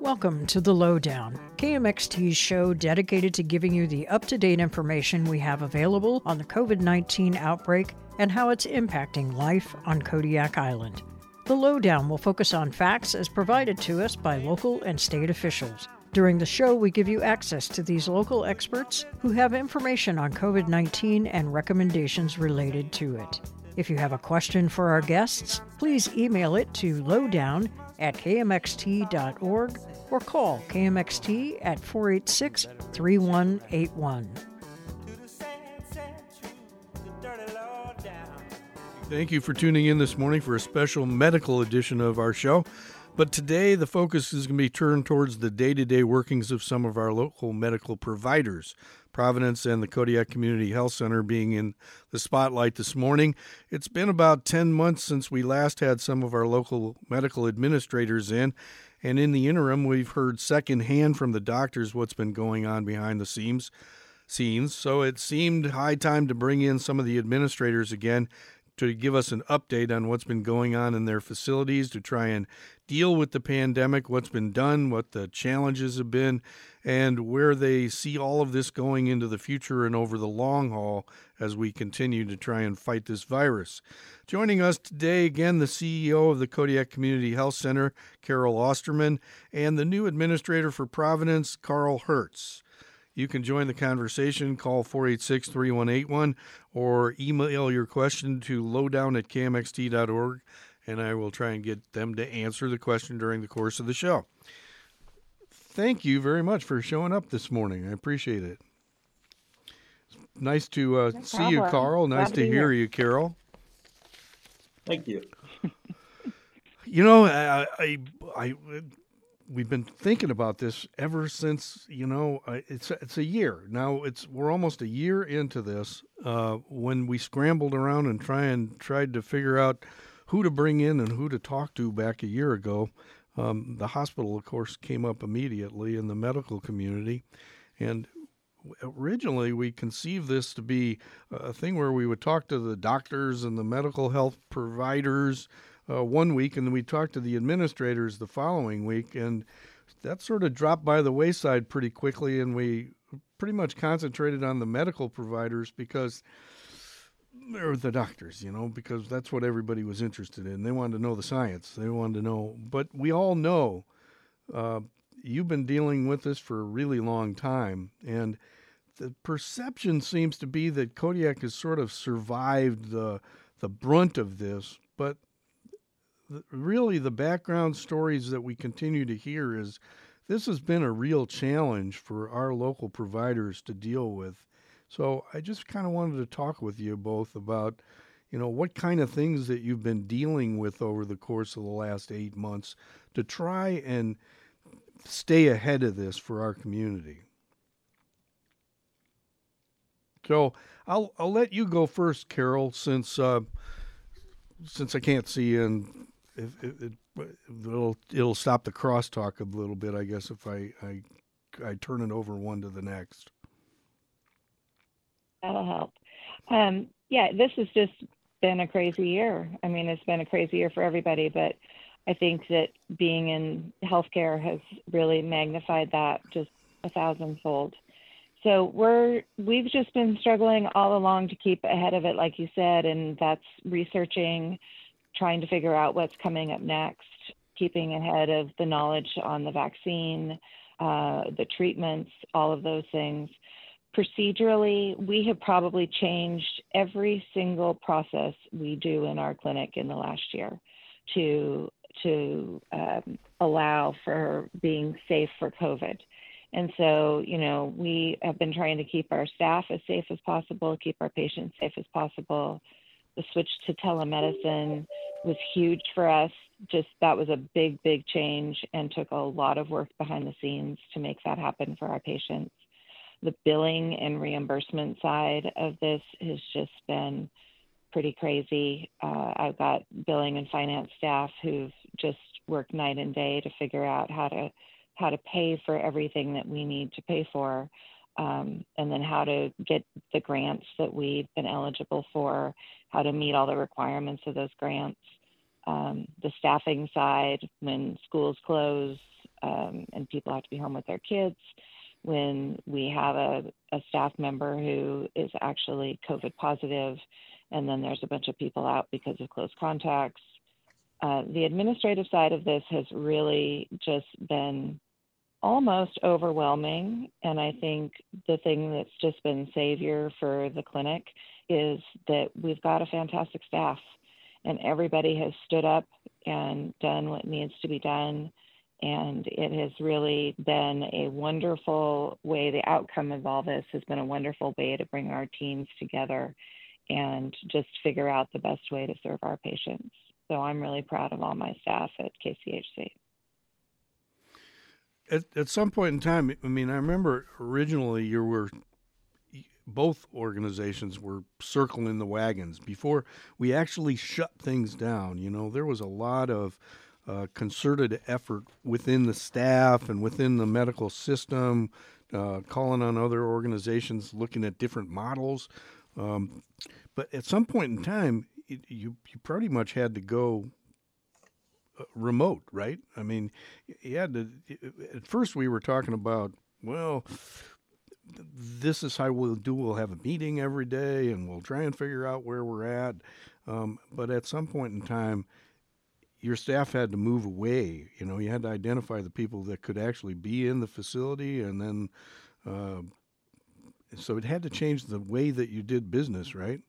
Welcome to The Lowdown, KMXT's show dedicated to giving you the up to date information we have available on the COVID 19 outbreak and how it's impacting life on Kodiak Island. The Lowdown will focus on facts as provided to us by local and state officials. During the show, we give you access to these local experts who have information on COVID 19 and recommendations related to it. If you have a question for our guests, please email it to lowdown at kmxt.org or call KMXT at 486 3181. Thank you for tuning in this morning for a special medical edition of our show. But today, the focus is going to be turned towards the day to day workings of some of our local medical providers. Providence and the Kodiak Community Health Center being in the spotlight this morning. It's been about 10 months since we last had some of our local medical administrators in, and in the interim, we've heard secondhand from the doctors what's been going on behind the scenes. Scenes, so it seemed high time to bring in some of the administrators again to give us an update on what's been going on in their facilities to try and deal with the pandemic, what's been done, what the challenges have been, and where they see all of this going into the future and over the long haul as we continue to try and fight this virus. Joining us today, again, the CEO of the Kodiak Community Health Center, Carol Austerman, and the new administrator for Providence, Karl Hertz. You can join the conversation, call 486 3181, or email your question to lowdown at kmxt.org, and I will try and get them to answer the question during the course of the show. Thank you very much for showing up this morning. I appreciate it. Nice to uh, no see you, Karl. Nice Glad to, to hear you, Carol. Thank you. you know, I, I, I we've been thinking about this ever since you know it's it's a year now. It's we're almost a year into this uh, when we scrambled around and try and tried to figure out who to bring in and who to talk to back a year ago. Um, the hospital, of course, came up immediately in the medical community, and originally we conceived this to be a thing where we would talk to the doctors and the medical health providers uh, one week, and then we talked to the administrators the following week, and that sort of dropped by the wayside pretty quickly, and we pretty much concentrated on the medical providers because or the doctors, you know, because that's what everybody was interested in. They wanted to know the science. They wanted to know, but we all know uh, you've been dealing with this for a really long time, and the perception seems to be that Kodiak has sort of survived the the brunt of this, but really the background stories that we continue to hear is this has been a real challenge for our local providers to deal with. So I just kind of wanted to talk with you both about, you know, what kind of things that you've been dealing with over the course of the last eight months to try and stay ahead of this for our community. So I'll I'll let you go first, Carol, since uh, since I can't see you and it, it, will it'll stop the crosstalk a little bit, I guess, if I, I I turn it over one to the next. That'll help. Um, yeah, this has just been a crazy year. I mean, it's been a crazy year for everybody, but I think that being in healthcare has really magnified that just a thousandfold. So we're we've just been struggling all along to keep ahead of it, like you said, and that's researching trying to figure out what's coming up next, keeping ahead of the knowledge on the vaccine, uh, the treatments, all of those things. Procedurally, we have probably changed every single process we do in our clinic in the last year to to um, allow for being safe for COVID. And so, you know, we have been trying to keep our staff as safe as possible, keep our patients safe as possible, the switch to telemedicine was huge for us. Just that was a big, big change and took a lot of work behind the scenes to make that happen for our patients. The billing and reimbursement side of this has just been pretty crazy. Uh, I've got billing and finance staff who've just worked night and day to figure out how to how to pay for everything that we need to pay for um, and then how to get the grants that we've been eligible for, how to meet all the requirements of those grants, um, the staffing side when schools close um, and people have to be home with their kids, when we have a, a staff member who is actually COVID positive, and then there's a bunch of people out because of close contacts. Uh, the administrative side of this has really just been almost overwhelming. And I think the thing that's just been savior for the clinic is that we've got a fantastic staff and everybody has stood up and done what needs to be done. And it has really been a wonderful way. The outcome of all this has been a wonderful way to bring our teams together and just figure out the best way to serve our patients. So I'm really proud of all my staff at KCHC at, at some point in time, I mean, I remember originally you were both organizations were circling the wagons before we actually shut things down. You know, there was a lot of uh, concerted effort within the staff and within the medical system, uh, calling on other organizations, looking at different models. Um, but at some point in time, it, you you pretty much had to go remote, right? I mean, you had to. At first, we were talking about well, this is how we'll do. We'll have a meeting every day, and we'll try and figure out where we're at. Um, but at some point in time, your staff had to move away. You know, you had to identify the people that could actually be in the facility, and then. Uh, so it had to change the way that you did business, right?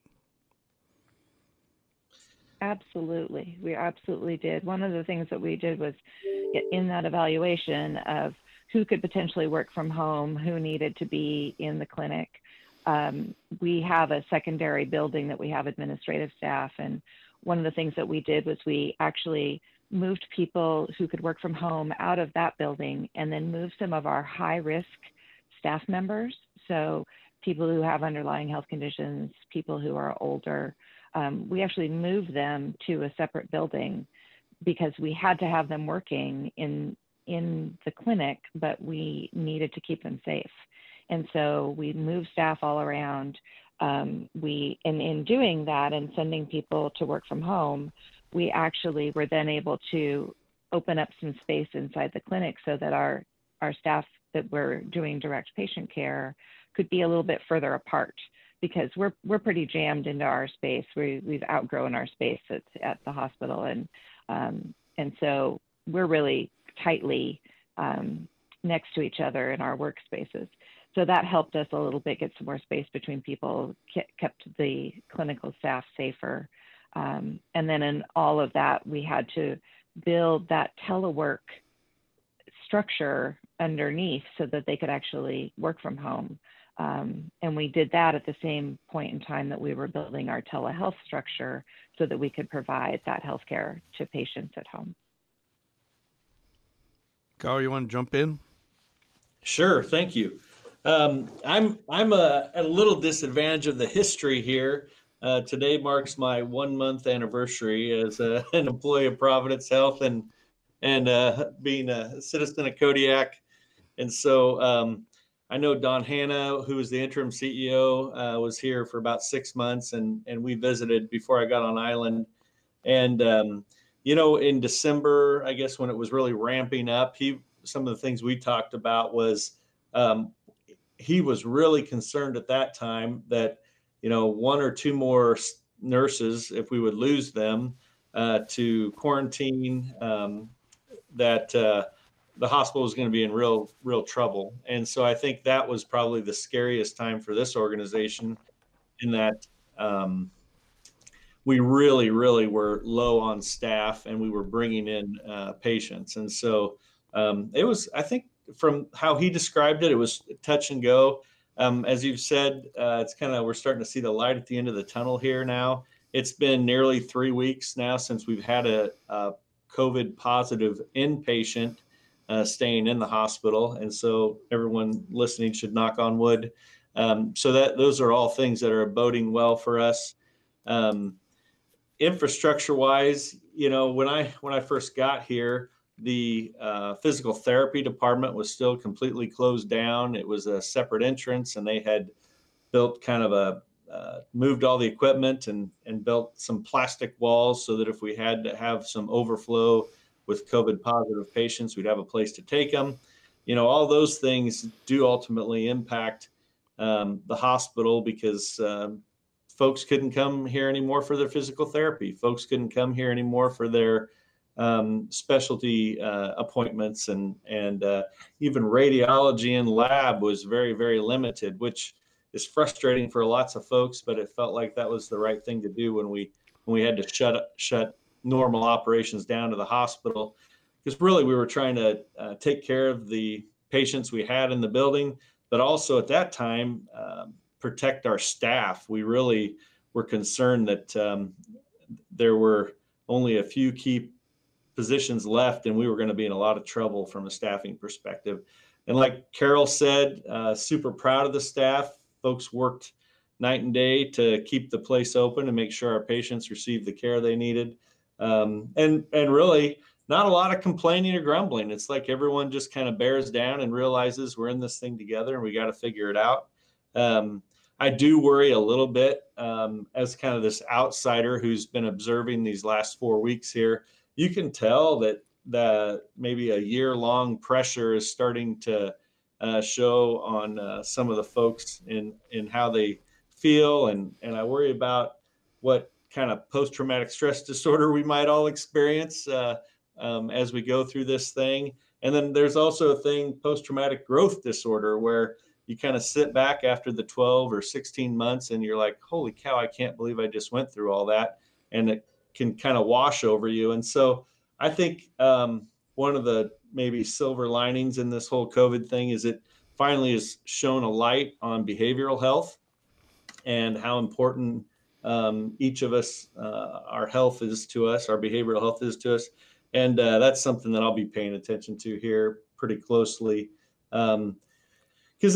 Absolutely. We absolutely did. One of the things that we did was in that evaluation of who could potentially work from home, who needed to be in the clinic. Um, we have a secondary building that we have administrative staff. And one of the things that we did was we actually moved people who could work from home out of that building and then moved some of our high risk staff members. So people who have underlying health conditions, people who are older, um, we actually moved them to a separate building because we had to have them working in in the clinic, but we needed to keep them safe. And so we moved staff all around. Um, we, and in doing that and sending people to work from home, we actually were then able to open up some space inside the clinic so that our our staff that were doing direct patient care could be a little bit further apart because we're we're pretty jammed into our space. We we've outgrown our space at at the hospital, and um, and so we're really tightly um, next to each other in our workspaces. So that helped us a little bit get some more space between people, kept the clinical staff safer. Um, and then in all of that, we had to build that telework structure underneath so that they could actually work from home. Um, and we did that at the same point in time that we were building our telehealth structure so that we could provide that healthcare to patients at home. Karl, you want to jump in? Sure, thank you. Um, I'm I'm a, at a little disadvantage of the history here. Uh, today marks my one month anniversary as a, an employee of Providence Health and and uh, being a citizen of Kodiak. And so um, I know Don Hanna, who was the interim CEO, uh, was here for about six months, and and we visited before I got on island. And um, you know, in December, I guess when it was really ramping up, he some of the things we talked about was um, he was really concerned at that time that you know one or two more nurses, if we would lose them uh, to quarantine, um, that uh, the hospital was going to be in real real trouble. And so i think that was probably the scariest time for this organization in that um, we really really were low on staff and we were bringing in uh, patients. And so um, it was i think from how he described it it was touch and go. Um, as you've said uh, it's kind of we're starting to see the light at the end of the tunnel here now. It's been nearly three weeks now since we've had a, a covid positive inpatient uh, staying in the hospital. And so everyone listening should knock on wood. Um, so that those are all things that are boding well for us. Um, infrastructure wise, you know, when I when I first got here, the uh, physical therapy department was still completely closed down. It was a separate entrance, and they had built kind of a uh, moved all the equipment and and built some plastic walls so that if we had to have some overflow with COVID positive patients, we'd have a place to take them. You know, all those things do ultimately impact um, the hospital because um, folks couldn't come here anymore for their physical therapy. Folks couldn't come here anymore for their um, specialty uh, appointments, and and uh, even radiology and lab was very very limited, which is frustrating for lots of folks. But it felt like that was the right thing to do when we when we had to shut shut normal operations down to the hospital because really we were trying to uh, take care of the patients we had in the building, but also at that time um, protect our staff. We really were concerned that um, there were only a few key positions left, and we were going to be in a lot of trouble from a staffing perspective. And like Carol said, uh, super proud of the staff. Folks worked night and day to keep the place open and make sure our patients received the care they needed. Um, and and really, not a lot of complaining or grumbling. It's like everyone just kind of bears down and realizes we're in this thing together and we got to figure it out. Um, I do worry a little bit um, as kind of this outsider who's been observing these last four weeks here. You can tell that that maybe a year long pressure is starting to uh, show on uh, some of the folks in in how they feel, and and I worry about what kind of post traumatic stress disorder we might all experience. Uh, um, as we go through this thing. And then there's also a thing, post traumatic growth disorder, where you kind of sit back after the 12 or 16 months and you're like, holy cow, I can't believe I just went through all that. And it can kind of wash over you. And so I think um, one of the maybe silver linings in this whole COVID thing is it finally has shown a light on behavioral health and how important um, each of us, uh, our health is to us, our behavioral health is to us and uh, that's something that I'll be paying attention to here pretty closely. because um,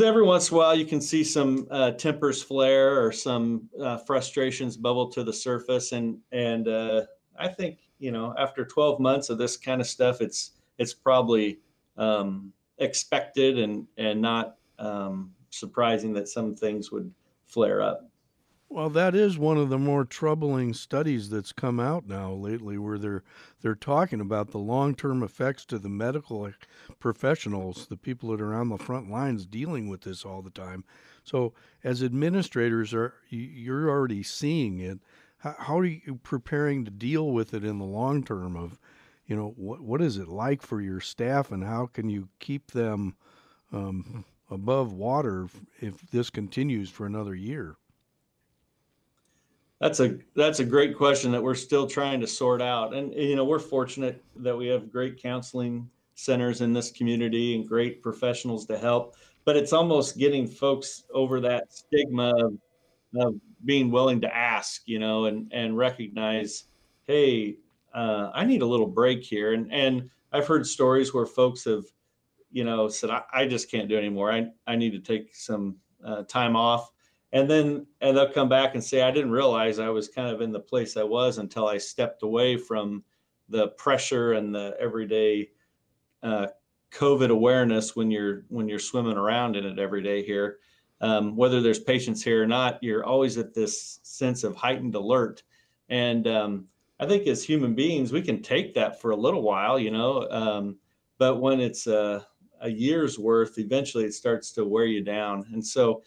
every once in a while you can see some uh, tempers flare or some uh, frustrations bubble to the surface, and and uh, I think you know after 12 months of this kind of stuff, it's it's probably um, expected and and not um, surprising that some things would flare up. Well, that is one of the more troubling studies that's come out now lately, where they're they're talking about the long-term effects to the medical professionals, the people that are on the front lines dealing with this all the time. So, as administrators, are you're already seeing it? How, are you preparing to deal with it in the long term? Of, you know, what what is it like for your staff, and how can you keep them um, above water if this continues for another year? That's a that's a great question that we're still trying to sort out. And you know, we're fortunate that we have great counseling centers in this community and great professionals to help. But it's almost getting folks over that stigma of, of being willing to ask, you know, and and recognize, hey, uh, I need a little break here. And and I've heard stories where folks have, you know, said, I, I just can't do anymore. I I need to take some uh, time off and then and they'll come back and say i didn't realize i was kind of in the place i was until i stepped away from the pressure and the everyday uh, covid awareness when you're when you're swimming around in it every day here. Um, whether there's patients here or not you're always at this sense of heightened alert. And um, i think as human beings we can take that for a little while you know um, but when it's a, a year's worth eventually it starts to wear you down. And so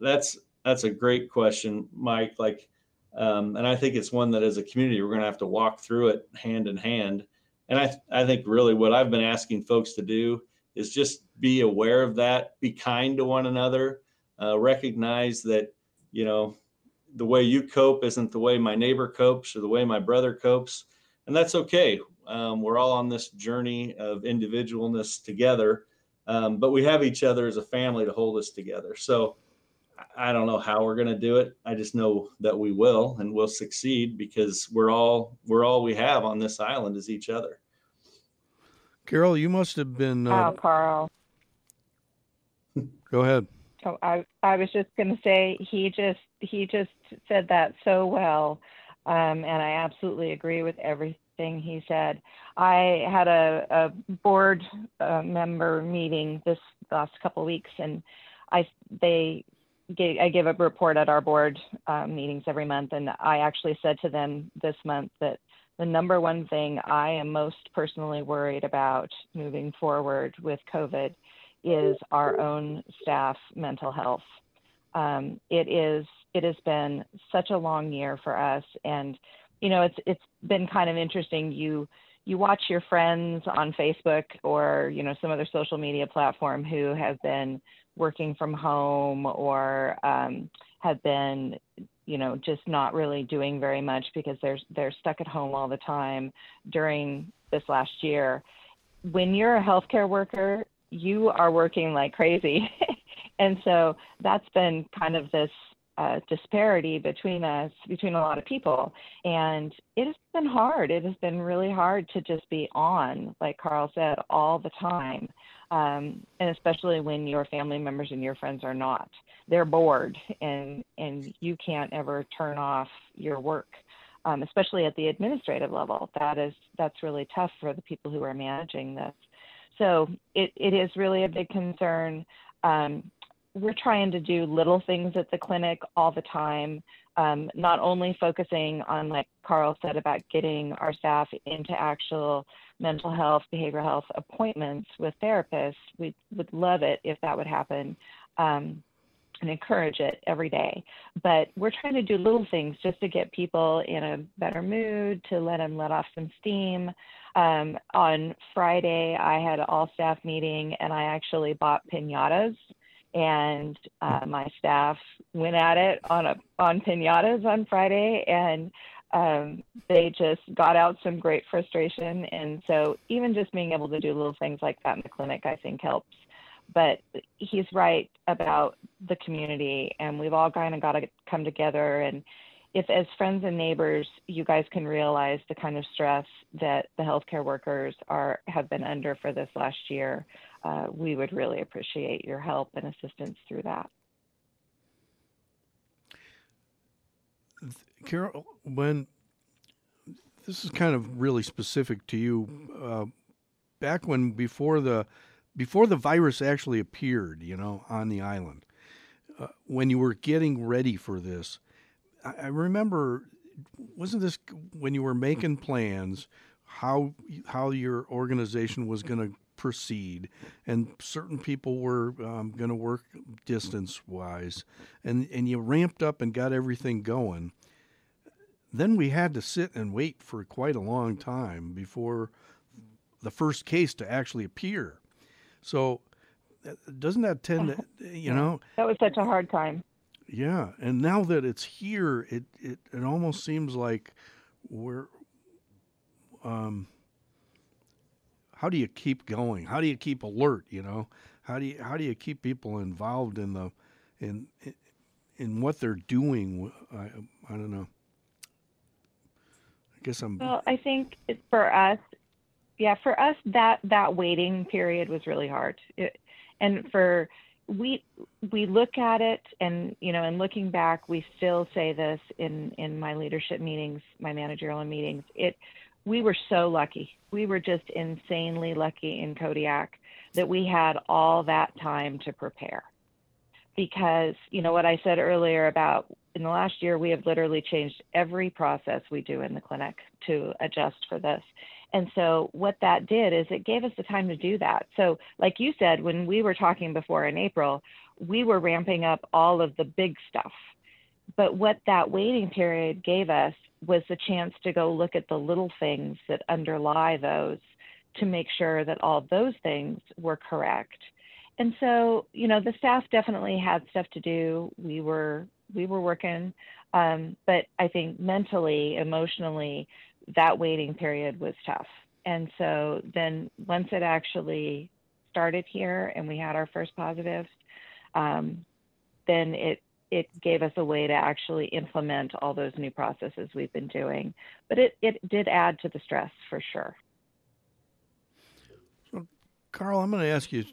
that's that's a great question, Mike. Like, um, and I think it's one that as a community we're going to have to walk through it hand in hand. And I I think really what I've been asking folks to do is just be aware of that, be kind to one another, uh, recognize that you know the way you cope isn't the way my neighbor copes or the way my brother copes, and that's okay. Um, we're all on this journey of individualness together, um, but we have each other as a family to hold us together. So I don't know how we're going to do it. I just know that we will and we'll succeed because we're all we're all we have on this island is each other. Carol, you must have been. Uh... Oh, Karl. Go ahead. Oh, I I was just going to say he just he just said that so well, um, and I absolutely agree with everything he said. I had a, a board uh, member meeting this last couple of weeks, and I they gave, I give a report at our board um, meetings every month, and I actually said to them this month that the number one thing I am most personally worried about moving forward with COVID is our own staff mental health. Um, it is it has been such a long year for us, and you know it's it's been kind of interesting. You you watch your friends on Facebook or you know some other social media platform who have been working from home or um, have been you know just not really doing very much because they're they're stuck at home all the time during this last year. When you're a healthcare worker, you are working like crazy, and so that's been kind of this uh, disparity between us, between a lot of people. And it has been hard. It has been really hard to just be on, like Karl said, all the time. Um, and especially when your family members and your friends are not. They're bored and, and you can't ever turn off your work. Um, especially at the administrative level, that is that's really tough for the people who are managing this. So it, it is really a big concern. Um, we're trying to do little things at the clinic all the time, um, not only focusing on, like Karl said, about getting our staff into actual mental health, behavioral health appointments with therapists. We would love it if that would happen. Um, and encourage it every day. But we're trying to do little things just to get people in a better mood, to let them let off some steam. Um, on Friday, I had an all staff meeting and I actually bought pinatas and uh, my staff went at it on a on pinatas on Friday, and um, they just got out some great frustration. And so, even just being able to do little things like that in the clinic, I think helps. But he's right about the community, and we've all kind of got to come together. And if, as friends and neighbors, you guys can realize the kind of stress that the healthcare workers are have been under for this last year, uh, we would really appreciate your help and assistance through that. Carol, when this is kind of really specific to you, uh, back when before the before the virus actually appeared, you know, on the island, uh, when you were getting ready for this, I, remember, wasn't this when you were making plans? how how your organization was going to proceed, and certain people were um, going to work distance wise, and and you ramped up and got everything going. Then we had to sit and wait for quite a long time before the first case to actually appear. So uh, doesn't that tend to you know that was such a hard time yeah and now that it's here it it, it almost seems like we're um how do you keep going? How do you keep alert? You know, how do you how do you keep people involved in the in in what they're doing? I I don't know. I guess I'm. Well, I think for us, yeah, for us that that waiting period was really hard, it, and for we we look at it and you know and looking back we still say this in in my leadership meetings my managerial meetings it we were so lucky. We were just insanely lucky in Kodiak that we had all that time to prepare. Because, you know, what I said earlier about in the last year, we have literally changed every process we do in the clinic to adjust for this. And so, what that did is it gave us the time to do that. So, like you said, when we were talking before in April, we were ramping up all of the big stuff. But what that waiting period gave us was the chance to go look at the little things that underlie those to make sure that all those things were correct. And so, you know, the staff definitely had stuff to do. We were we were working, um, but I think mentally, emotionally, that waiting period was tough. And so then once it actually started here and we had our first positives, um, then it it gave us a way to actually implement all those new processes we've been doing. But it, it did add to the stress for sure. So, Karl, I'm going to ask you.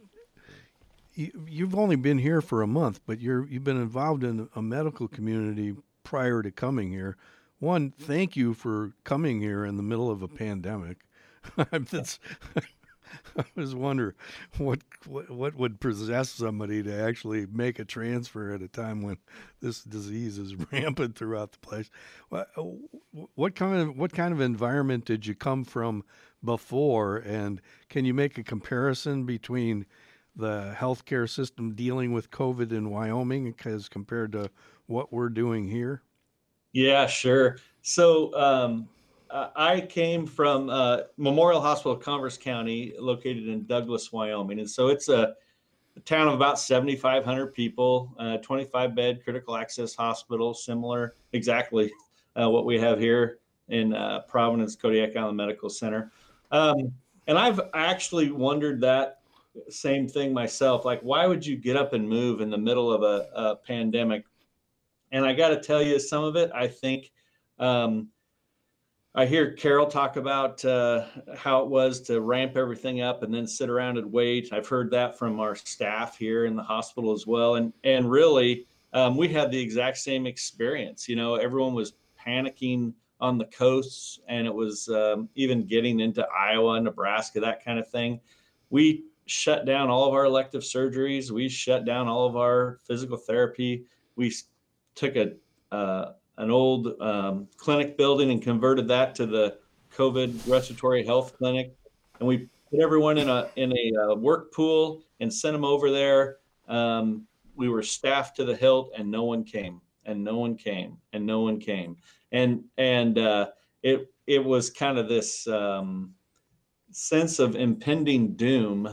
You've only been here for a month, but you're you've been involved in a medical community prior to coming here. One, thank you for coming here in the middle of a pandemic. That's I was wondering what, what what would possess somebody to actually make a transfer at a time when this disease is rampant throughout the place. What, uh, what kind of what kind of environment did you come from before, and can you make a comparison between the healthcare system dealing with COVID in Wyoming as compared to what we're doing here? Yeah, sure. So um, I came from uh, Memorial Hospital, of Converse County, located in Douglas, Wyoming, and so it's a, a town of about 7,500 people, uh, 25 bed critical access hospital, similar exactly uh, what we have here in uh, Providence Kodiak Island Medical Center. Um, and I've actually wondered that same thing myself. Like, why would you get up and move in the middle of a, a pandemic? And I got to tell you, some of it, I think. Um, I hear Carol talk about uh, how it was to ramp everything up and then sit around and wait. I've heard that from our staff here in the hospital as well, and and really, um, we had the exact same experience. You know, everyone was panicking on the coasts, and it was um, even getting into Iowa, Nebraska, that kind of thing. We shut down all of our elective surgeries. We shut down all of our physical therapy. We took a uh, an old um, clinic building and converted that to the COVID respiratory health clinic, and we put everyone in a in a uh, work pool and sent them over there. Um, we were staffed to the hilt, and no one came, and no one came, and no one came, and and uh, it it was kind of this um, sense of impending doom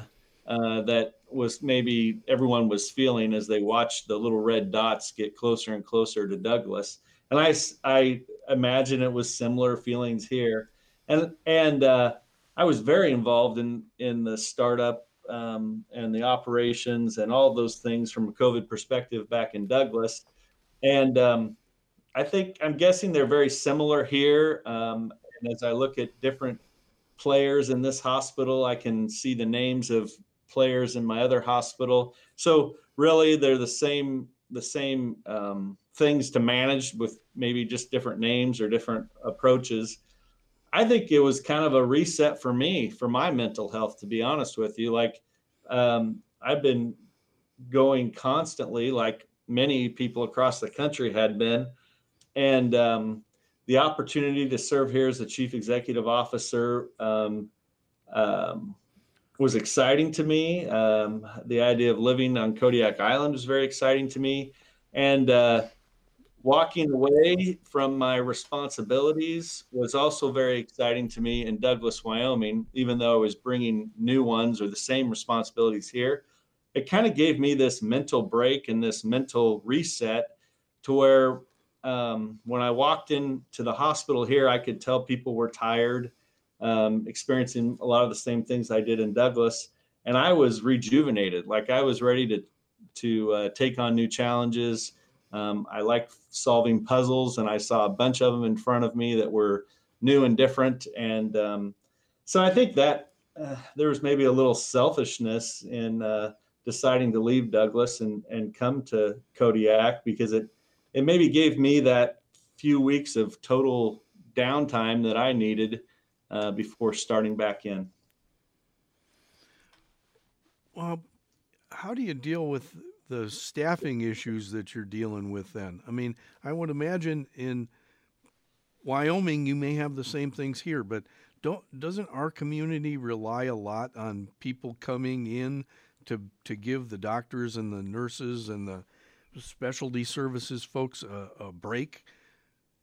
uh, that was maybe everyone was feeling as they watched the little red dots get closer and closer to Douglas and I I imagine it was similar feelings here, and and uh, I was very involved in in the startup um, and the operations and all those things from a COVID perspective back in Douglas, and um, I think I'm guessing they're very similar here. Um, and as I look at different players in this hospital, I can see the names of players in my other hospital. So really, they're the same the same um, things to manage with maybe just different names or different approaches. I think it was kind of a reset for me for my mental health, to be honest with you. Like, um, I've been going constantly, like many people across the country had been. And um, the opportunity to serve here as the chief executive officer um, um was exciting to me. Um, the idea of living on Kodiak Island was very exciting to me. And uh, walking away from my responsibilities was also very exciting to me in Douglas, Wyoming, even though I was bringing new ones or the same responsibilities here. It kind of gave me this mental break and this mental reset to where um, when I walked into the hospital here, I could tell people were tired, um, experiencing a lot of the same things I did in Douglas. And I was rejuvenated, like I was ready to, to uh, take on new challenges um, I like solving puzzles, and I saw a bunch of them in front of me that were new and different. And um, so I think that uh, there was maybe a little selfishness in uh, deciding to leave Douglas and, and come to Kodiak because it it maybe gave me that few weeks of total downtime that I needed uh, before starting back in. Well, how do you deal with the staffing issues that you're dealing with then. I mean, I would imagine in Wyoming you may have the same things here, but don't doesn't our community rely a lot on people coming in to to give the doctors and the nurses and the specialty services folks a, a break?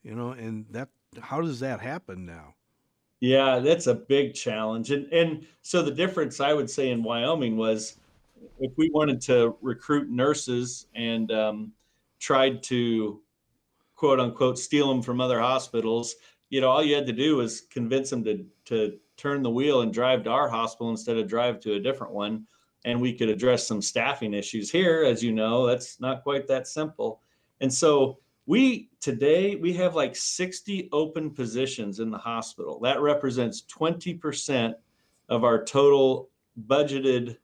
You know, and that how does that happen now? Yeah, that's a big challenge. And and so the difference I would say in Wyoming was if we wanted to recruit nurses and um, tried to quote unquote steal them from other hospitals, you know, all you had to do was convince them to to turn the wheel and drive to our hospital instead of drive to a different one, and we could address some staffing issues here. As you know, that's not quite that simple. And so we today we have like 60 open positions in the hospital. That represents 20% of our total budgeted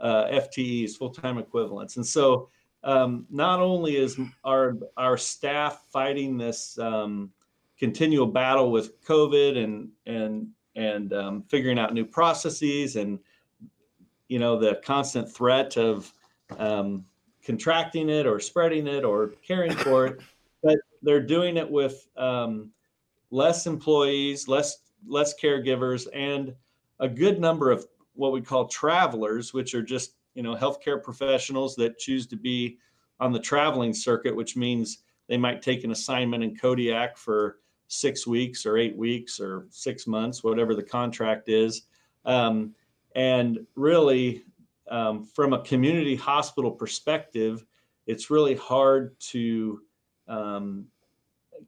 uh, FTEs, full time equivalents. And so, um, not only is our our staff fighting this um, continual battle with COVID and and and um, figuring out new processes and you know, the constant threat of um, contracting it or spreading it or caring for it, they're doing it with um, less employees, less less caregivers, and a good number of what we call travelers, which are just you know healthcare professionals that choose to be on the traveling circuit, which means they might take an assignment in Kodiak for six weeks or eight weeks or six months, whatever the contract is. Um, and really, um, from a community hospital perspective, it's really hard to um,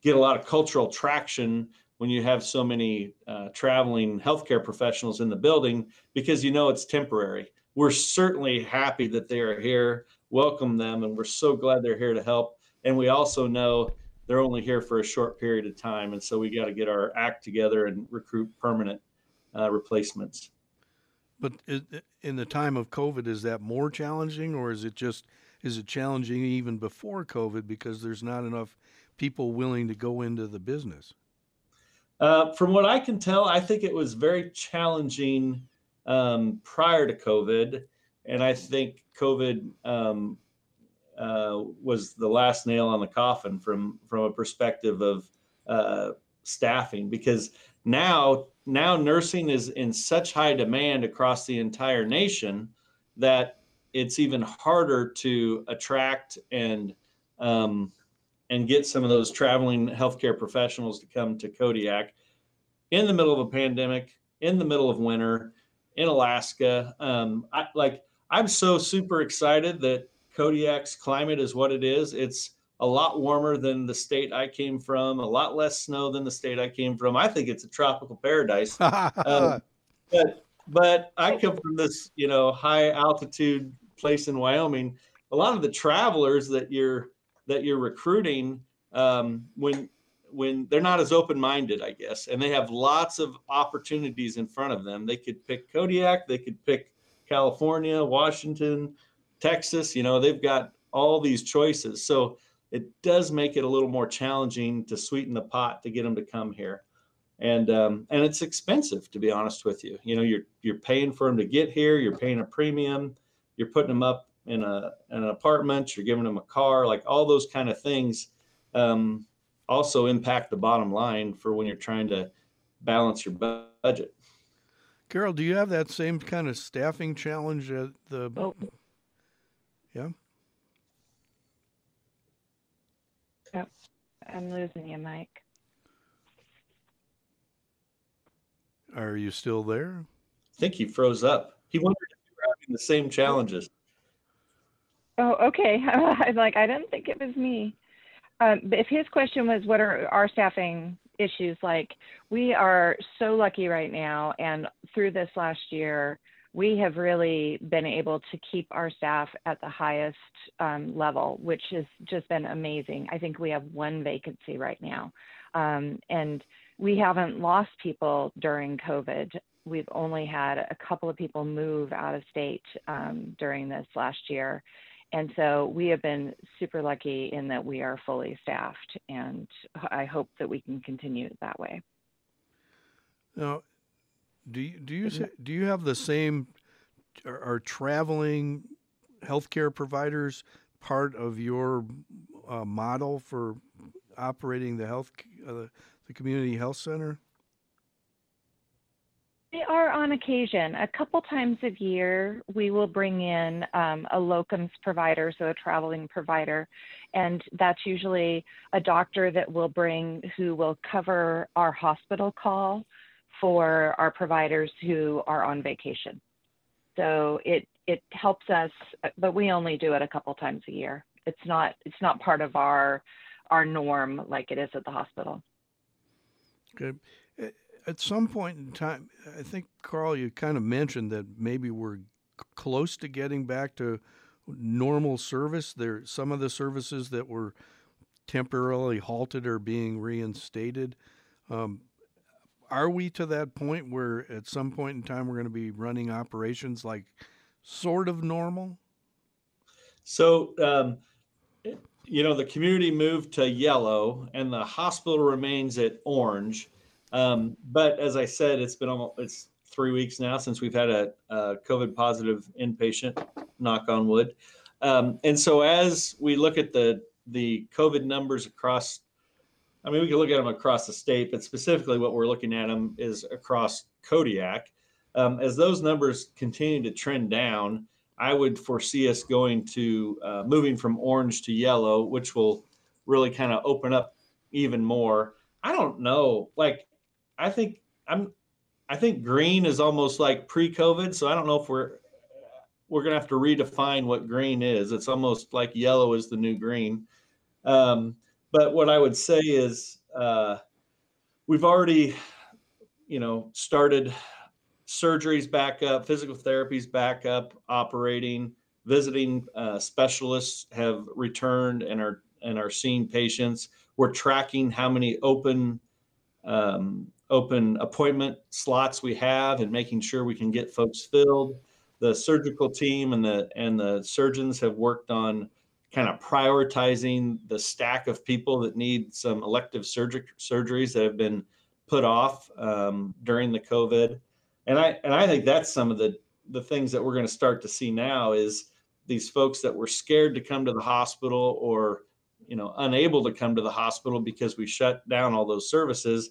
get a lot of cultural traction when you have so many uh, traveling healthcare professionals in the building because you know it's temporary. We're certainly happy that they are here, welcome them, and we're so glad they're here to help. And we also know they're only here for a short period of time. And so we got to get our act together and recruit permanent uh, replacements. But in the time of COVID, is that more challenging, or is it just is it challenging even before COVID because there's not enough people willing to go into the business? Uh, from what I can tell, I think it was very challenging um, prior to COVID, and I think COVID um, uh, was the last nail on the coffin from from a perspective of uh, staffing because now now nursing is in such high demand across the entire nation that it's even harder to attract and um, and get some of those traveling healthcare professionals to come to Kodiak in the middle of a pandemic, in the middle of winter, in Alaska. Um, I, like I'm so super excited that Kodiak's climate is what it is. It's a lot warmer than the state I came from, a lot less snow than the state I came from. I think it's a tropical paradise. um, but but I come from this, you know, high altitude place in Wyoming. A lot of the travelers that you're that you're recruiting, um, when when they're not as open minded, I guess, and they have lots of opportunities in front of them. They could pick Kodiak, they could pick California, Washington, Texas. You know, they've got all these choices. So it does make it a little more challenging to sweeten the pot to get them to come here and um, and it's expensive to be honest with you you know you're you're paying for them to get here you're paying a premium you're putting them up in a in an apartment you're giving them a car like all those kind of things um, also impact the bottom line for when you're trying to balance your budget carol do you have that same kind of staffing challenge at the oh. yeah Yep. I'm losing you, Mike. Are you still there? I think he froze up. He wondered if you were having the same challenges. Oh, okay. I'm like, I didn't think it was me. Um, if his question was, what are our staffing issues like? We are so lucky right now, and through this last year, we have really been able to keep our staff at the highest um, level, which has just been amazing. I think we have one vacancy right now. Um, and we haven't lost people during COVID. We've only had a couple of people move out of state um, during this last year. And so we have been super lucky in that we are fully staffed, and I hope that we can continue that way. Now, do you, do you do you have the same? Are, are traveling healthcare providers part of your uh, model for operating the health uh, the community health center? They are on occasion. A couple times a year, we will bring in um, a locums provider, so a traveling provider, and that's usually a doctor that will bring who will cover our hospital call for our providers who are on vacation. So it it helps us, but we only do it a couple times a year. It's not it's not part of our our norm like it is at the hospital. Okay. At some point in time, I think Karl, you kind of mentioned that maybe we're close to getting back to normal service. There, some of the services that were temporarily halted are being reinstated. Um, are we to that point where at some point in time we're going to be running operations like sort of normal? So, um, you know, the community moved to yellow and the hospital remains at orange. Um, but as I said, it's been almost it's three weeks now since we've had a, a COVID positive inpatient. Knock on wood. Um, and so as we look at the the COVID numbers across, I mean, we can look at them across the state, but specifically what we're looking at them is across Kodiak. Um, as those numbers continue to trend down, I would foresee us going to uh, moving from orange to yellow, which will really kind of open up even more. I don't know. Like, I think I'm, I think green is almost like pre-COVID. So I don't know if we're, we're gonna have to redefine what green is. It's almost like yellow is the new green. Um, but what I would say is, uh, we've already, you know, started surgeries back up, physical therapies back up, operating, visiting uh, specialists have returned and are and are seeing patients. We're tracking how many open um, open appointment slots we have and making sure we can get folks filled. The surgical team and the and the surgeons have worked on kind of prioritizing the stack of people that need some elective surgery surgeries that have been put off um, during the COVID and I and I think that's some of the the things that we're going to start to see now is these folks that were scared to come to the hospital or you know unable to come to the hospital because we shut down all those services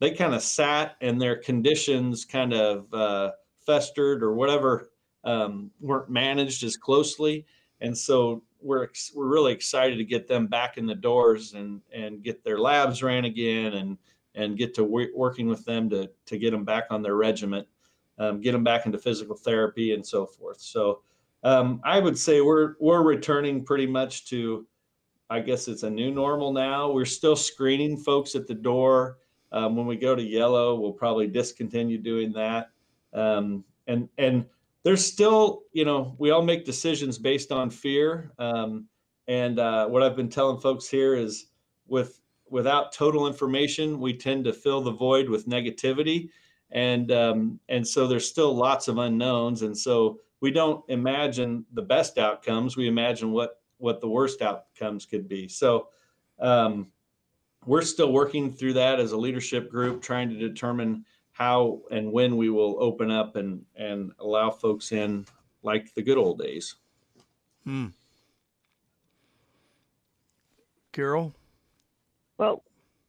they kind of sat and their conditions kind of uh, festered or whatever um, weren't managed as closely and so we're we're really excited to get them back in the doors and and get their labs ran again and and get to w- working with them to to get them back on their regiment, um, get them back into physical therapy and so forth. So um, I would say we're we're returning pretty much to, I guess it's a new normal now. We're still screening folks at the door. Um, when we go to yellow, we'll probably discontinue doing that. Um, and and there's still, you know, we all make decisions based on fear. Um, and uh, what I've been telling folks here is with without total information, we tend to fill the void with negativity, and um, and so there's still lots of unknowns, and so we don't imagine the best outcomes. We imagine what what the worst outcomes could be. So um, we're still working through that as a leadership group, trying to determine how and when we will open up and and allow folks in like the good old days. Hmm. Carol. Well,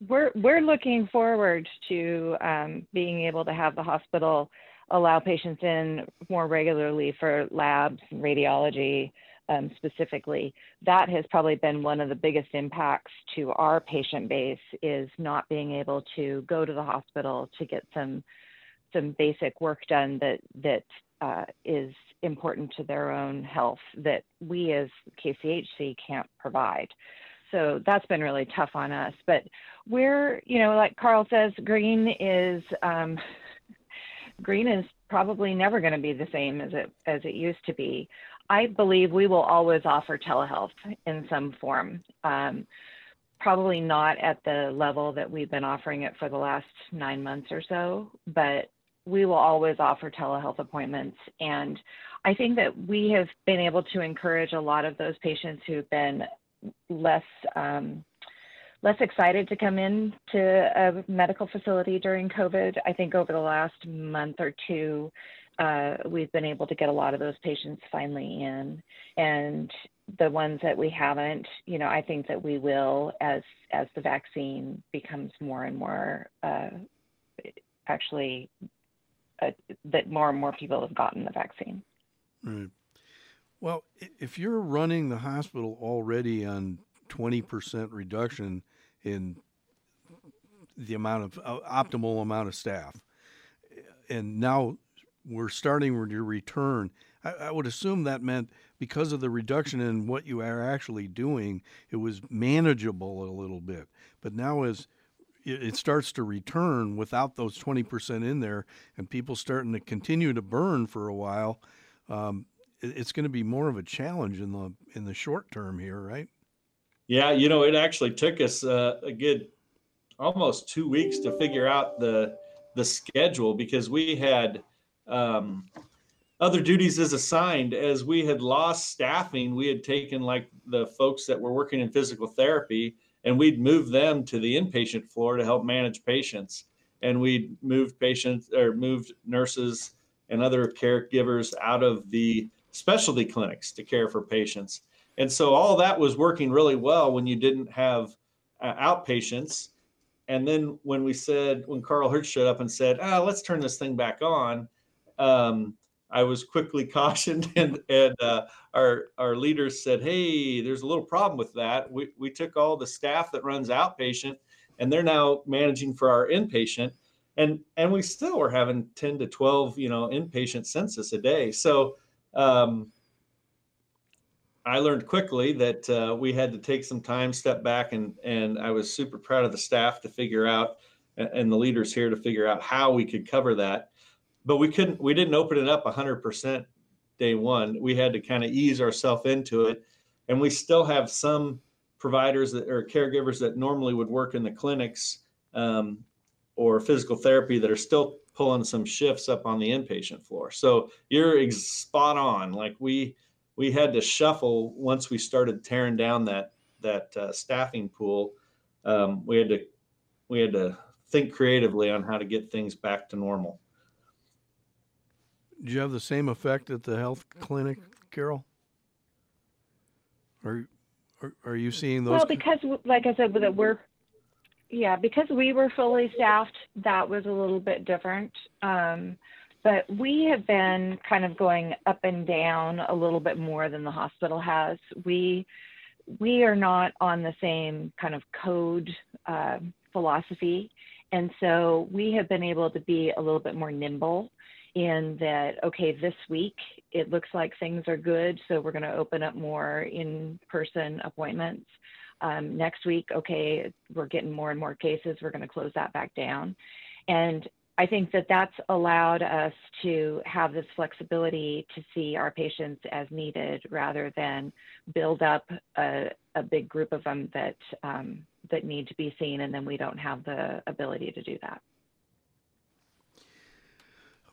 we're we're looking forward to um, being able to have the hospital allow patients in more regularly for labs, and radiology um, specifically. That has probably been one of the biggest impacts to our patient base is not being able to go to the hospital to get some some basic work done that that uh, is important to their own health that we as KCHC can't provide so that's been really tough on us. But we're, you know, like Karl says, green is um, green is probably never going to be the same as it as it used to be. I believe we will always offer telehealth in some form. Um, probably not at the level that we've been offering it for the last nine months or so, but we will always offer telehealth appointments. And I think that we have been able to encourage a lot of those patients who've been less um, less excited to come in to a medical facility during COVID. I think over the last month or two, uh, we've been able to get a lot of those patients finally in, and the ones that we haven't, you know, I think that we will as as the vaccine becomes more and more uh, actually uh, that more and more people have gotten the vaccine. Right. Well, if you're running the hospital already on 20% reduction in the amount of uh, optimal amount of staff, and now we're starting to return, I, I, would assume that meant because of the reduction in what you are actually doing, it was manageable a little bit. But now as it starts to return without those 20% in there and people starting to continue to burn for a while, um, it's going to be more of a challenge in the in the short term here, right? Yeah, you know, it actually took us uh, a good almost two weeks to figure out the the schedule because we had um, other duties as assigned as we had lost staffing. We had taken like the folks that were working in physical therapy and we'd move them to the inpatient floor to help manage patients. and we'd moved patients or moved nurses and other caregivers out of the specialty clinics to care for patients. And so all that was working really well when you didn't have uh, outpatients. And then when we said, when Karl Hertz showed up and said, ah, let's turn this thing back on, um, I was quickly cautioned, and, and uh, our our leaders said, "Hey, there's a little problem with that. We we took all the staff that runs outpatient, and they're now managing for our inpatient, and and we still are having 10 to 12, you know, inpatient census a day. So um, I learned quickly that uh, we had to take some time, step back, and and I was super proud of the staff to figure out, and the leaders here to figure out how we could cover that but we couldn't we didn't open it up 100% day one. We had to kind of ease ourselves into it. And we still have some providers that or caregivers that normally would work in the clinics um, or physical therapy that are still pulling some shifts up on the inpatient floor. So you're ex- spot on. Like we we had to shuffle once we started tearing down that that uh, staffing pool. Um, we had to we had to think creatively on how to get things back to normal do you have the same effect at the health clinic, Carol? Are are, are you seeing those? Well, because like I said, that we're yeah, because we were fully staffed, that was a little bit different. Um, but we have been kind of going up and down a little bit more than the hospital has. We we are not on the same kind of code uh, philosophy, and so we have been able to be a little bit more nimble in that, okay, this week it looks like things are good, so we're going to open up more in person appointments. Um, next week, okay, we're getting more and more cases, we're going to close that back down. And I think that that's allowed us to have this flexibility to see our patients as needed rather than build up a, a big group of them that, um, that need to be seen and then we don't have the ability to do that.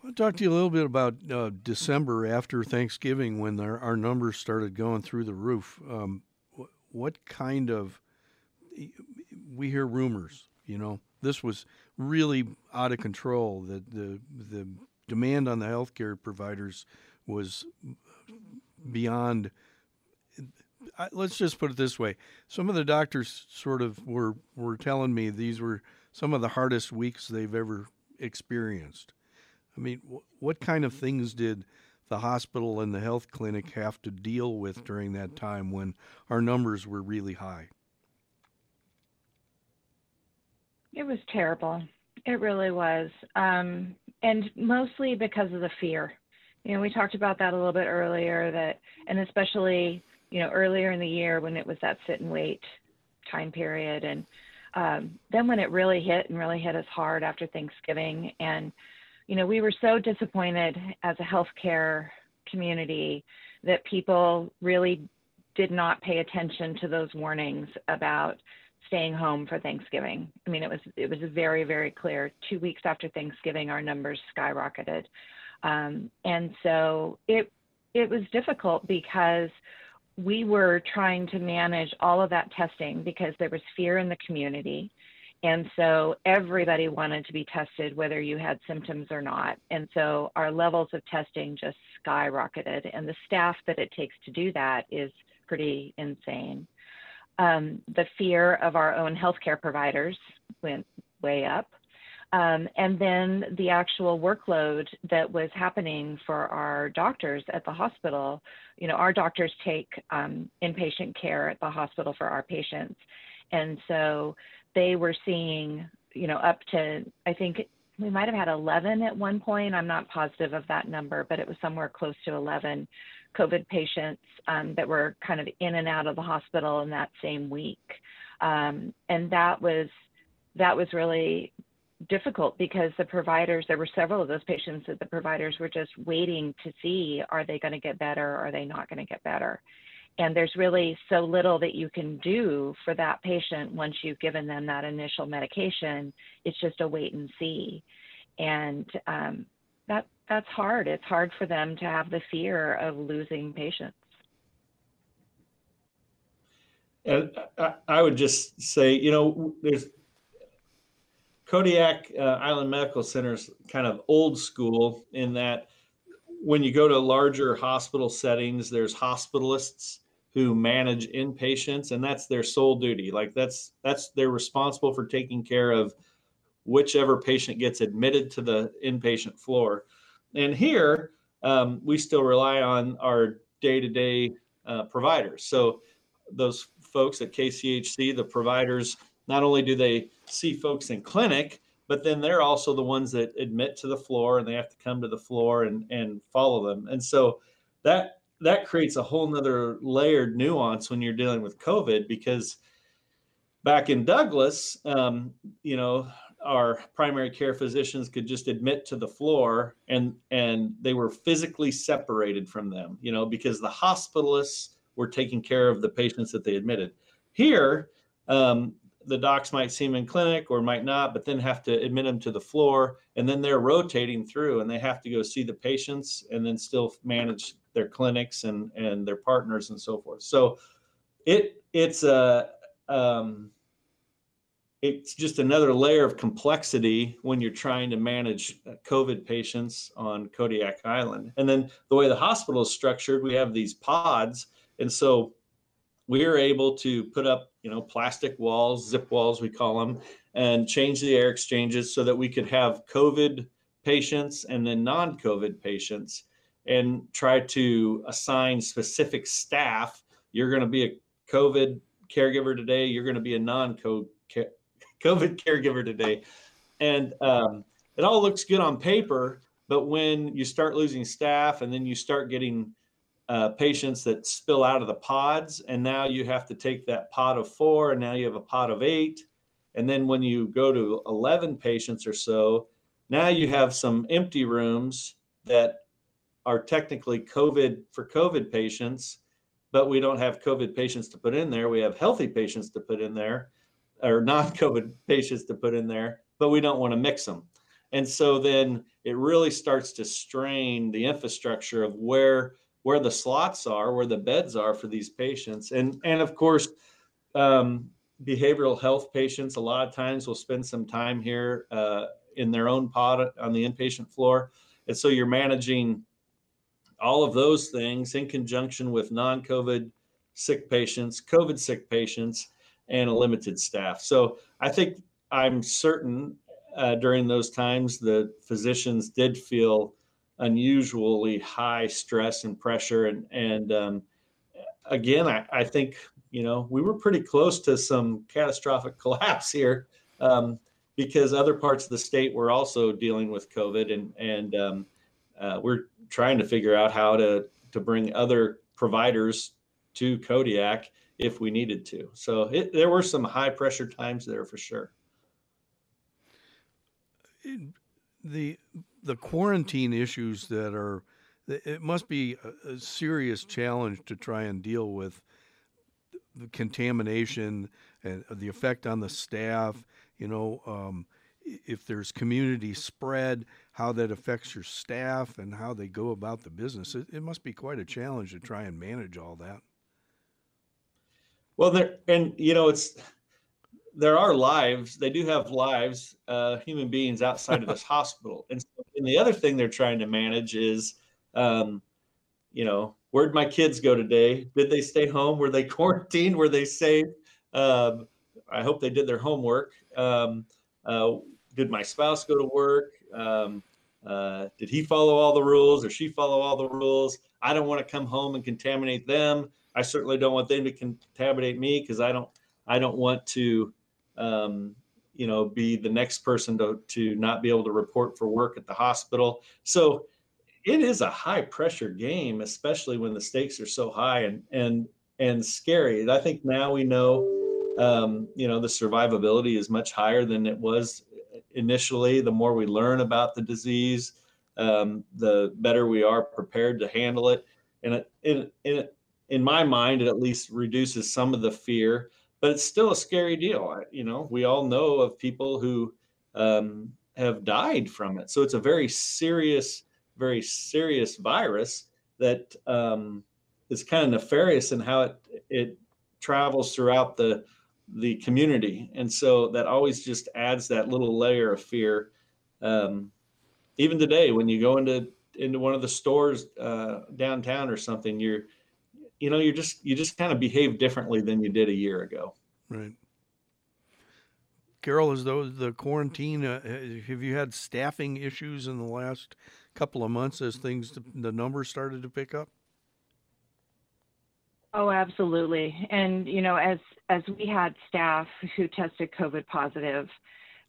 I'll talk to you a little bit about uh, December after Thanksgiving when our, our, numbers started going through the roof. Um, what, what kind of, we hear rumors, you know, this was really out of control, that the, the demand on the healthcare providers was beyond let's just put it this way. Some of the doctors sort of were were telling me these were some of the hardest weeks they've ever experienced. I mean, what kind of things did the hospital and the health clinic have to deal with during that time when our numbers were really high? It was terrible. It really was. Um, and mostly because of the fear. You know, we talked about that a little bit earlier that, and especially, you know, earlier in the year when it was that sit and wait time period. And um, then when it really hit and really hit us hard after Thanksgiving and you know, we were so disappointed as a healthcare community that people really did not pay attention to those warnings about staying home for Thanksgiving. I mean, it was it was very very clear. Two weeks after Thanksgiving, our numbers skyrocketed, um, and so it it was difficult because we were trying to manage all of that testing because there was fear in the community. And so everybody wanted to be tested, whether you had symptoms or not. And so our levels of testing just skyrocketed. And the staff that it takes to do that is pretty insane. Um, the fear of our own healthcare providers went way up. Um, and then the actual workload that was happening for our doctors at the hospital. You know, our doctors take um, inpatient care at the hospital for our patients. And so they were seeing, you know, up to, I think we might have had 11 at one point. I'm not positive of that number, but it was somewhere close to 11 COVID patients um, that were kind of in and out of the hospital in that same week. Um, and that was, that was really difficult because the providers, there were several of those patients that the providers were just waiting to see, are they going to get better? Are they not going to get better? And there's really so little that you can do for that patient once you've given them that initial medication. It's just a wait and see, and um, that that's hard. It's hard for them to have the fear of losing patients. And I would just say, you know, there's Kodiak uh, Island Medical Center is kind of old school in that when you go to larger hospital settings, there's hospitalists who manage inpatients, and that's their sole duty. Like that's that's they're responsible for taking care of whichever patient gets admitted to the inpatient floor. And here, um, we still rely on our day-to-day uh, providers. So those folks at KCHC, the providers, not only do they see folks in clinic, but then they're also the ones that admit to the floor and they have to come to the floor and, and follow them. And so that that creates a whole nother layered nuance when you're dealing with COVID because back in Douglas, um, you know, our primary care physicians could just admit to the floor and and they were physically separated from them, you know, because the hospitalists were taking care of the patients that they admitted. Here, um, the docs might see them in clinic or might not, but then have to admit them to the floor, and then they're rotating through, and they have to go see the patients, and then still manage their clinics and and their partners and so forth. So, it it's a um, it's just another layer of complexity when you're trying to manage COVID patients on Kodiak Island. And then the way the hospital is structured, we have these pods, and so we are able to put up you know plastic walls zip walls we call them and change the air exchanges so that we could have covid patients and then non-covid patients and try to assign specific staff. You're going to be a covid caregiver today you're going to be a non-covid caregiver today. And um, it all looks good on paper but when you start losing staff and then you start getting uh, patients that spill out of the pods, and now you have to take that pod of four, and now you have a pod of eight. And then when you go to 11 patients or so, now you have some empty rooms that are technically COVID for COVID patients, but we don't have COVID patients to put in there. We have healthy patients to put in there, or non COVID patients to put in there, but we don't want to mix them. And so then it really starts to strain the infrastructure of where where the slots are, where the beds are for these patients. And, and of course, um, behavioral health patients a lot of times will spend some time here uh, in their own pod on the inpatient floor. And so you're managing all of those things in conjunction with non COVID sick patients, COVID sick patients, and a limited staff. So I think I'm certain uh, during those times the physicians did feel unusually high stress and pressure. And and um, again, I, I think you know we were pretty close to some catastrophic collapse here um, because other parts of the state were also dealing with COVID, and and um, uh, we're trying to figure out how to to bring other providers to Kodiak if we needed to. So it, there were some high pressure times there for sure. The the quarantine issues that are it must be a, serious challenge to try and deal with the contamination and the effect on the staff. You know, um, if there's community spread, how that affects your staff and how they go about the business. It, it must be quite a challenge to try and manage all that. Well, there and you know it's there are lives. They do have lives, uh, human beings outside of this hospital. And, so, and the other thing they're trying to manage is, um, you know, where'd my kids go today? Did they stay home? Were they quarantined? Were they safe? Um, I hope they did their homework. Um, uh, did my spouse go to work? Um, uh, did he follow all the rules or she follow all the rules? I don't want to come home and contaminate them. I certainly don't want them to contaminate me because I don't. I don't want to um, you know, be the next person to, to not be able to report for work at the hospital. So it is a high pressure game, especially when the stakes are so high and, and, and scary. I think now we know, um, you know, the survivability is much higher than it was initially. The more we learn about the disease, um, the better we are prepared to handle it. And it, it, it, in my mind, it at least reduces some of the fear but it's still a scary deal. You know, we all know of people who um, have died from it. So it's a very serious, very serious virus that um, is kind of nefarious in how it it travels throughout the the community, and so that always just adds that little layer of fear. Um, even today, when you go into into one of the stores uh, downtown or something, you're you know you're just you just kind of behave differently than you did a year ago. Right. Carol, as though the quarantine, uh, have you had staffing issues in the last couple of months as things the numbers started to pick up? Oh, absolutely. And you know, as as we had staff who tested COVID positive,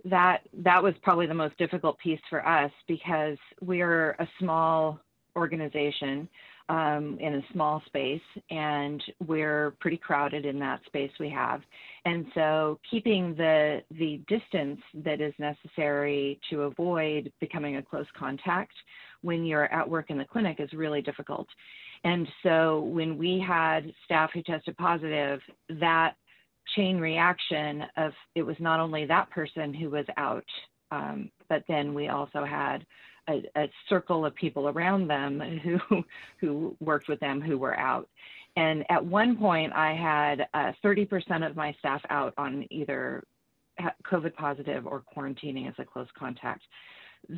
that that was probably the most difficult piece for us because we're a small organization um, in a small space and we're pretty crowded in that space we have. And so keeping the the distance that is necessary to avoid becoming a close contact when you're at work in the clinic is really difficult. And so when we had staff who tested positive that chain reaction of it was not only that person who was out, um, but then we also had a, a, circle of people around them who who worked with them who were out. And at one point, I had uh, 30% of my staff out on either COVID positive or quarantining as a close contact.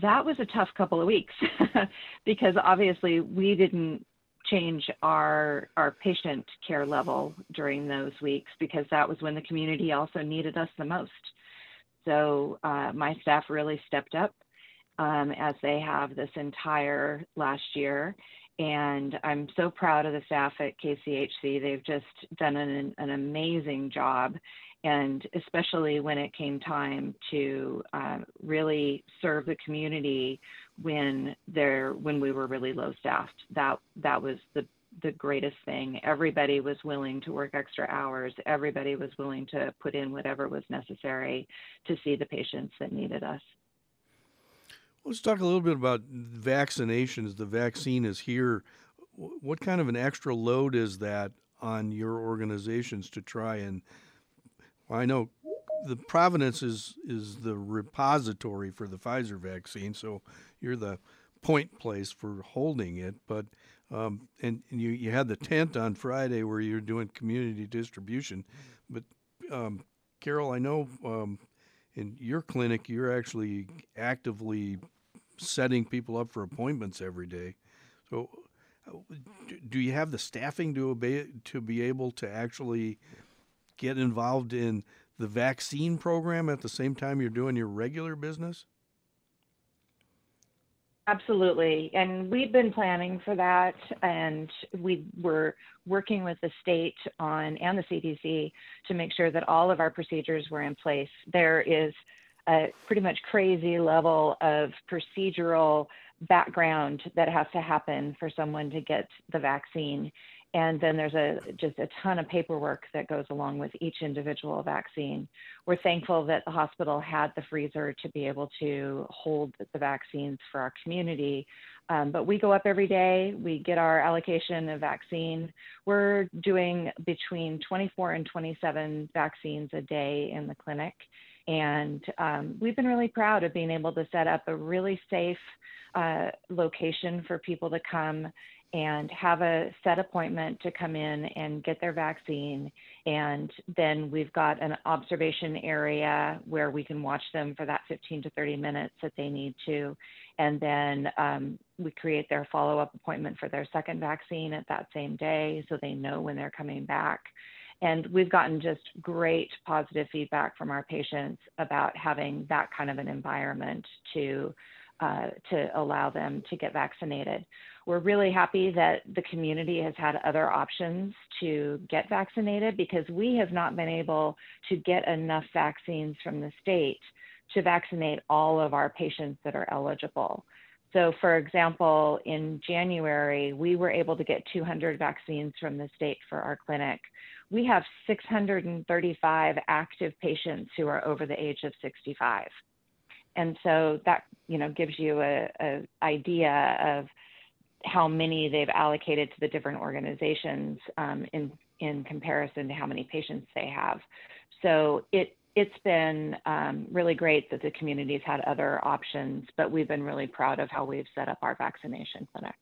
That was a tough couple of weeks because obviously we didn't change our our patient care level during those weeks because that was when the community also needed us the most. So uh, my staff really stepped up um, as they have this entire last year. And I'm so proud of the staff at KCHC. They've just done an, an amazing job and especially when it came time to uh, really serve the community when there when we were really low staffed that that was the the greatest thing everybody was willing to work extra hours everybody was willing to put in whatever was necessary to see the patients that needed us let's talk a little bit about vaccinations the vaccine is here what kind of an extra load is that on your organizations to try and I know the Providence is is the repository for the Pfizer vaccine, so you're the point place for holding it. But um, and, and, you you had the tent on Friday where you're doing community distribution. But um, Carol, I know um, in your clinic you're actually actively setting people up for appointments every day. So, uh, do you have the staffing to obey to be able to actually get involved in the vaccine program at the same time you're doing your regular business? Absolutely. And we've been planning for that. And we were working with the state on and the CDC to make sure that all of our procedures were in place. There is a pretty much crazy level of procedural background that has to happen for someone to get the vaccine and then there's a just a ton of paperwork that goes along with each individual vaccine. We're thankful that the hospital had the freezer to be able to hold the vaccines for our community. Um, but we go up every day. We get our allocation of vaccine. We're doing between 24 and 27 vaccines a day in the clinic. And um, we've been really proud of being able to set up a really safe uh, location for people to come and have a set appointment to come in and get their vaccine. And then we've got an observation area where we can watch them for that 15 to 30 minutes that they need to. And then um, we create their follow up appointment for their second vaccine at that same day so they know when they're coming back. And we've gotten just great positive feedback from our patients about having that kind of an environment to uh, to allow them to get vaccinated. We're really happy that the community has had other options to get vaccinated because we have not been able to get enough vaccines from the state to vaccinate all of our patients that are eligible. So, for example, in January, we were able to get 200 vaccines from the state for our clinic. We have 635 active patients who are over the age of 65 and so that you know gives you a, a idea of how many they've allocated to the different organizations um, in in comparison to how many patients they have. So it it's been um, really great that the community's had other options, but we've been really proud of how we've set up our vaccination clinic.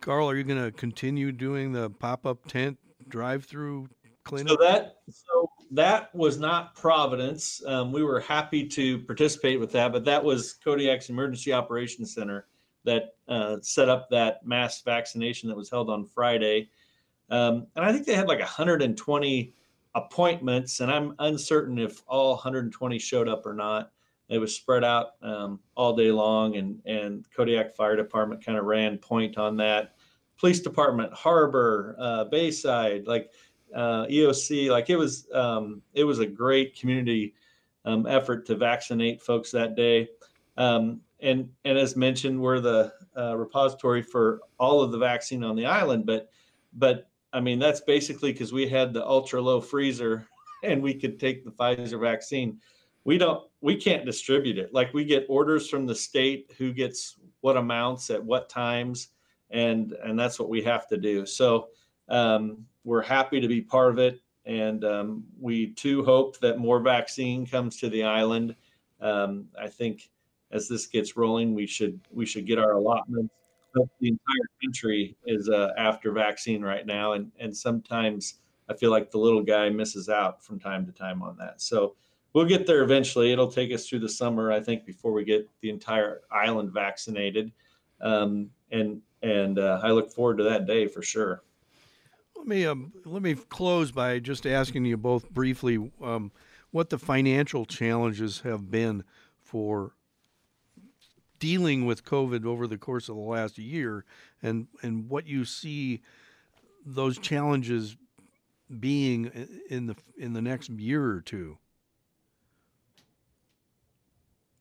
Karl, are you going to continue doing the pop up tent drive through clinic? So that so that was not Providence. Um, we were happy to participate with that, but that was Kodiak's Emergency Operations Center that uh, set up that mass vaccination that was held on Friday. Um, and I think they had like 120 appointments, and I'm uncertain if all 120 showed up or not. It was spread out um, all day long, and and Kodiak Fire Department kind of ran point on that. Police Department, Harbor, uh, Bayside, like uh, EOC, like it was um, it was a great community um, effort to vaccinate folks that day. Um, and and as mentioned, we're the uh, repository for all of the vaccine on the island. But but I mean that's basically because we had the ultra low freezer and we could take the Pfizer vaccine. We don't we can't distribute it. Like we get orders from the state who gets what amounts at what times, and and that's what we have to do. So um, we're happy to be part of it, and um, we too hope that more vaccine comes to the island. Um, I think as this gets rolling, we should we should get our allotments. The entire country is uh, after vaccine right now, and and sometimes I feel like the little guy misses out from time to time on that. So we'll get there eventually. It'll take us through the summer, I think, before we get the entire island vaccinated. Um, and and uh, I look forward to that day for sure. Let me um, let me close by just asking you both briefly um, what the financial challenges have been for dealing with COVID over the course of the last year, and and what you see those challenges being in the in the next year or two.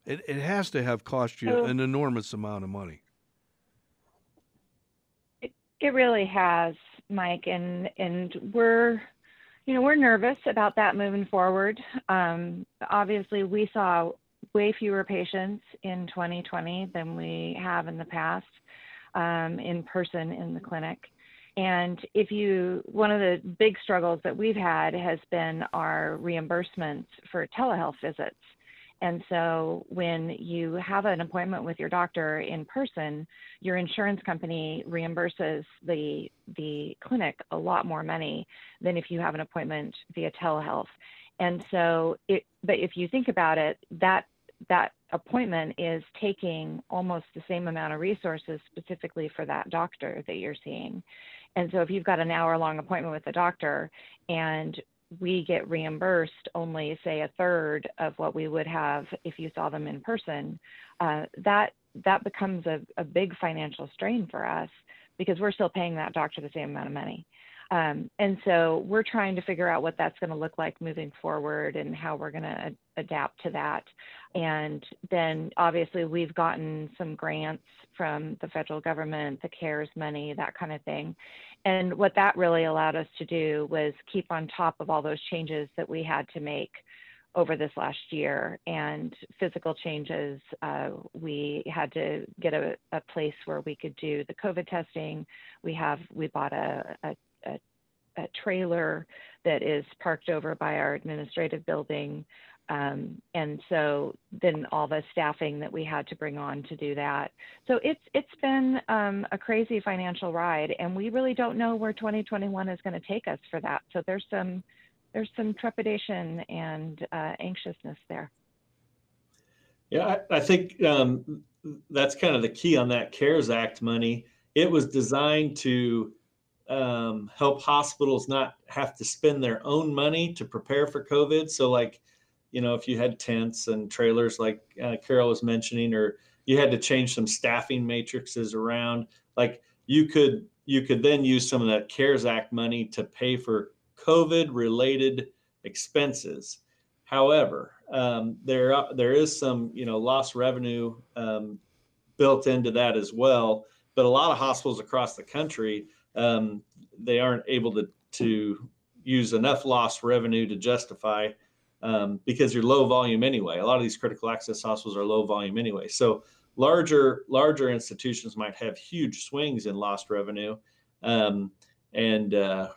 It it has to have cost you an enormous amount of money. It, it really has, Mike, and and we're you know we're nervous about that moving forward. Um, obviously, we saw way fewer patients in 2020 than we have in the past um, in person in the clinic. And if you, one of the big struggles that we've had has been our reimbursements for telehealth visits. And so when you have an appointment with your doctor in person, your insurance company reimburses the the clinic a lot more money than if you have an appointment via telehealth. And so it but if you think about it, that that appointment is taking almost the same amount of resources specifically for that doctor that you're seeing. And so if you've got an hour long appointment with the doctor and we get reimbursed only say a third of what we would have if you saw them in person, uh, that that becomes a, a big financial strain for us because we're still paying that doctor the same amount of money. Um, and so we're trying to figure out what that's going to look like moving forward and how we're going to adapt to that. And then obviously we've gotten some grants from the federal government, the CARES money, that kind of thing. And what that really allowed us to do was keep on top of all those changes that we had to make over this last year and physical changes. Uh, we had to get a, a, place where we could do the COVID testing. We have we bought a, a a, a trailer that is parked over by our administrative building. Um, and so then all the staffing that we had to bring on to do that. So it's it's been um, a crazy financial ride, and we really don't know where 2021 is going to take us for that. So there's some there's some trepidation and uh, anxiousness there. Yeah, I, I think um, that's kind of the key on that CARES Act money. It was designed to um, help hospitals not have to spend their own money to prepare for COVID. So, like, you know, if you had tents and trailers, like uh, Carol was mentioning, or you had to change some staffing matrices around, like you could you could then use some of that CARES Act money to pay for COVID related expenses. However, um, there there is some you know lost revenue um, built into that as well. But a lot of hospitals across the country um, they aren't able to to use enough lost revenue to justify um, because you're low volume anyway. A lot of these critical access hospitals are low volume anyway. So larger larger institutions might have huge swings in lost revenue, um, and uh,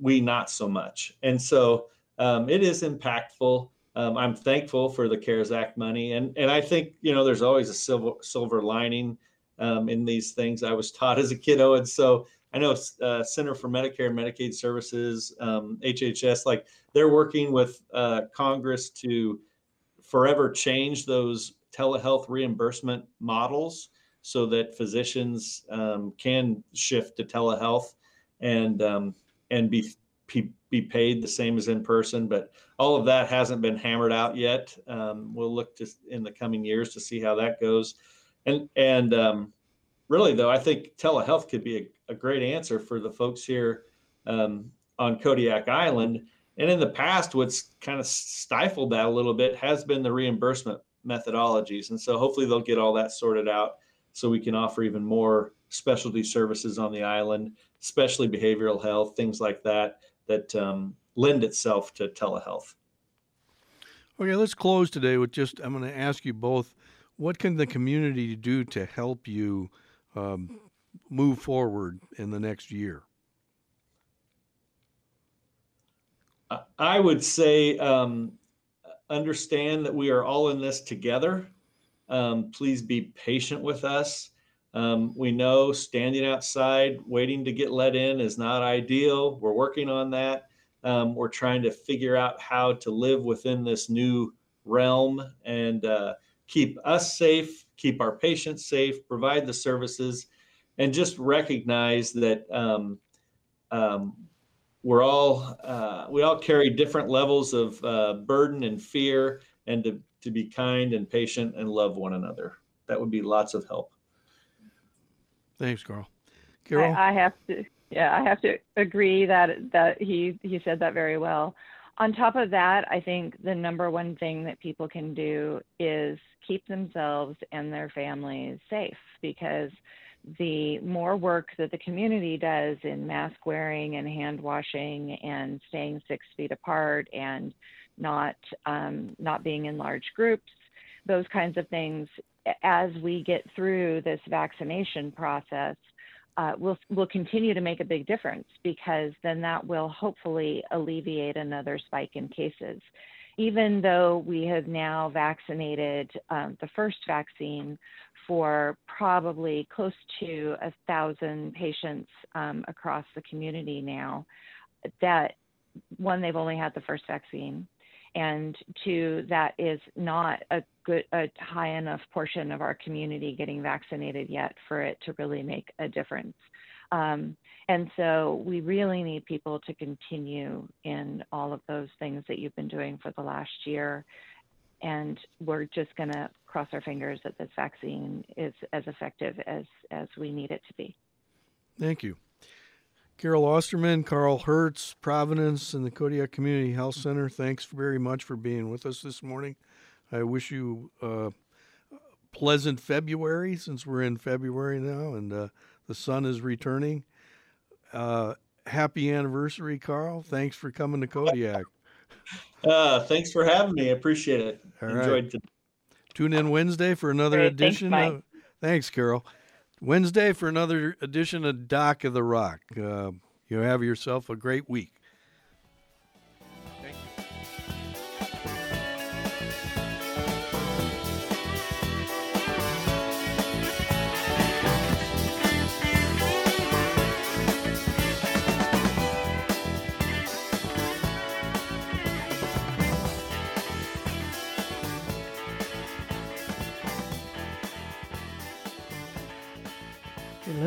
we not so much. And so um, it is impactful. Um, I'm thankful for the CARES Act money, and and I think you know there's always a silver silver lining um, in these things. I was taught as a kiddo, and so I know uh, Center for Medicare and Medicaid Services, um, HHS, like they're working with uh, Congress to forever change those telehealth reimbursement models so that physicians um, can shift to telehealth and um, and be, be, be paid the same as in person. But all of that hasn't been hammered out yet. Um, we'll look to in the coming years to see how that goes. And and um, really though, I think telehealth could be a, a great answer for the folks here um, on Kodiak Island. And in the past, what's kind of stifled that a little bit has been the reimbursement methodologies. And so hopefully they'll get all that sorted out so we can offer even more specialty services on the island, especially behavioral health, things like that, that um, lend itself to telehealth. Okay, let's close today with just I'm going to ask you both what can the community do to help you um, move forward in the next year? I would say um, understand that we are all in this together. Um, please be patient with us. Um, we know standing outside waiting to get let in is not ideal. We're working on that. Um, we're trying to figure out how to live within this new realm and uh, keep us safe, keep our patients safe, provide the services, and just recognize that um, um, we're all uh, we all carry different levels of uh, burden and fear, and to to be kind and patient and love one another. That would be lots of help. Thanks, Karl. Carol, I, I have to. Yeah, I have to agree that that he he said that very well. On top of that, I think the number one thing that people can do is keep themselves and their families safe because the more work that the community does in mask wearing and hand washing and staying six feet apart and not um, not being in large groups, those kinds of things, as we get through this vaccination process, uh, will will continue to make a big difference because then that will hopefully alleviate another spike in cases. Even though we have now vaccinated um, the first vaccine for probably close to a thousand patients um, across the community now, that one they've only had the first vaccine and two that is not a good a high enough portion of our community getting vaccinated yet for it to really make a difference. Um, and so we really need people to continue in all of those things that you've been doing for the last year. And we're just going to cross our fingers that this vaccine is as effective as as we need it to be. Thank you Carol Austerman, Karl Hertz, Providence, and the Kodiak Community Health Center, thanks very much for being with us this morning. I wish you a pleasant February since we're in February now and uh, the sun is returning. Uh, happy anniversary, Karl. Thanks for coming to Kodiak. Uh, thanks for having me. I appreciate it. All Enjoyed right. Tune in Wednesday for another Great. edition. Thanks, of, thanks, Carol. Wednesday for another edition of Doc of the Rock. Uh, you have yourself a great week.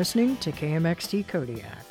Listening to KMXT Kodiak.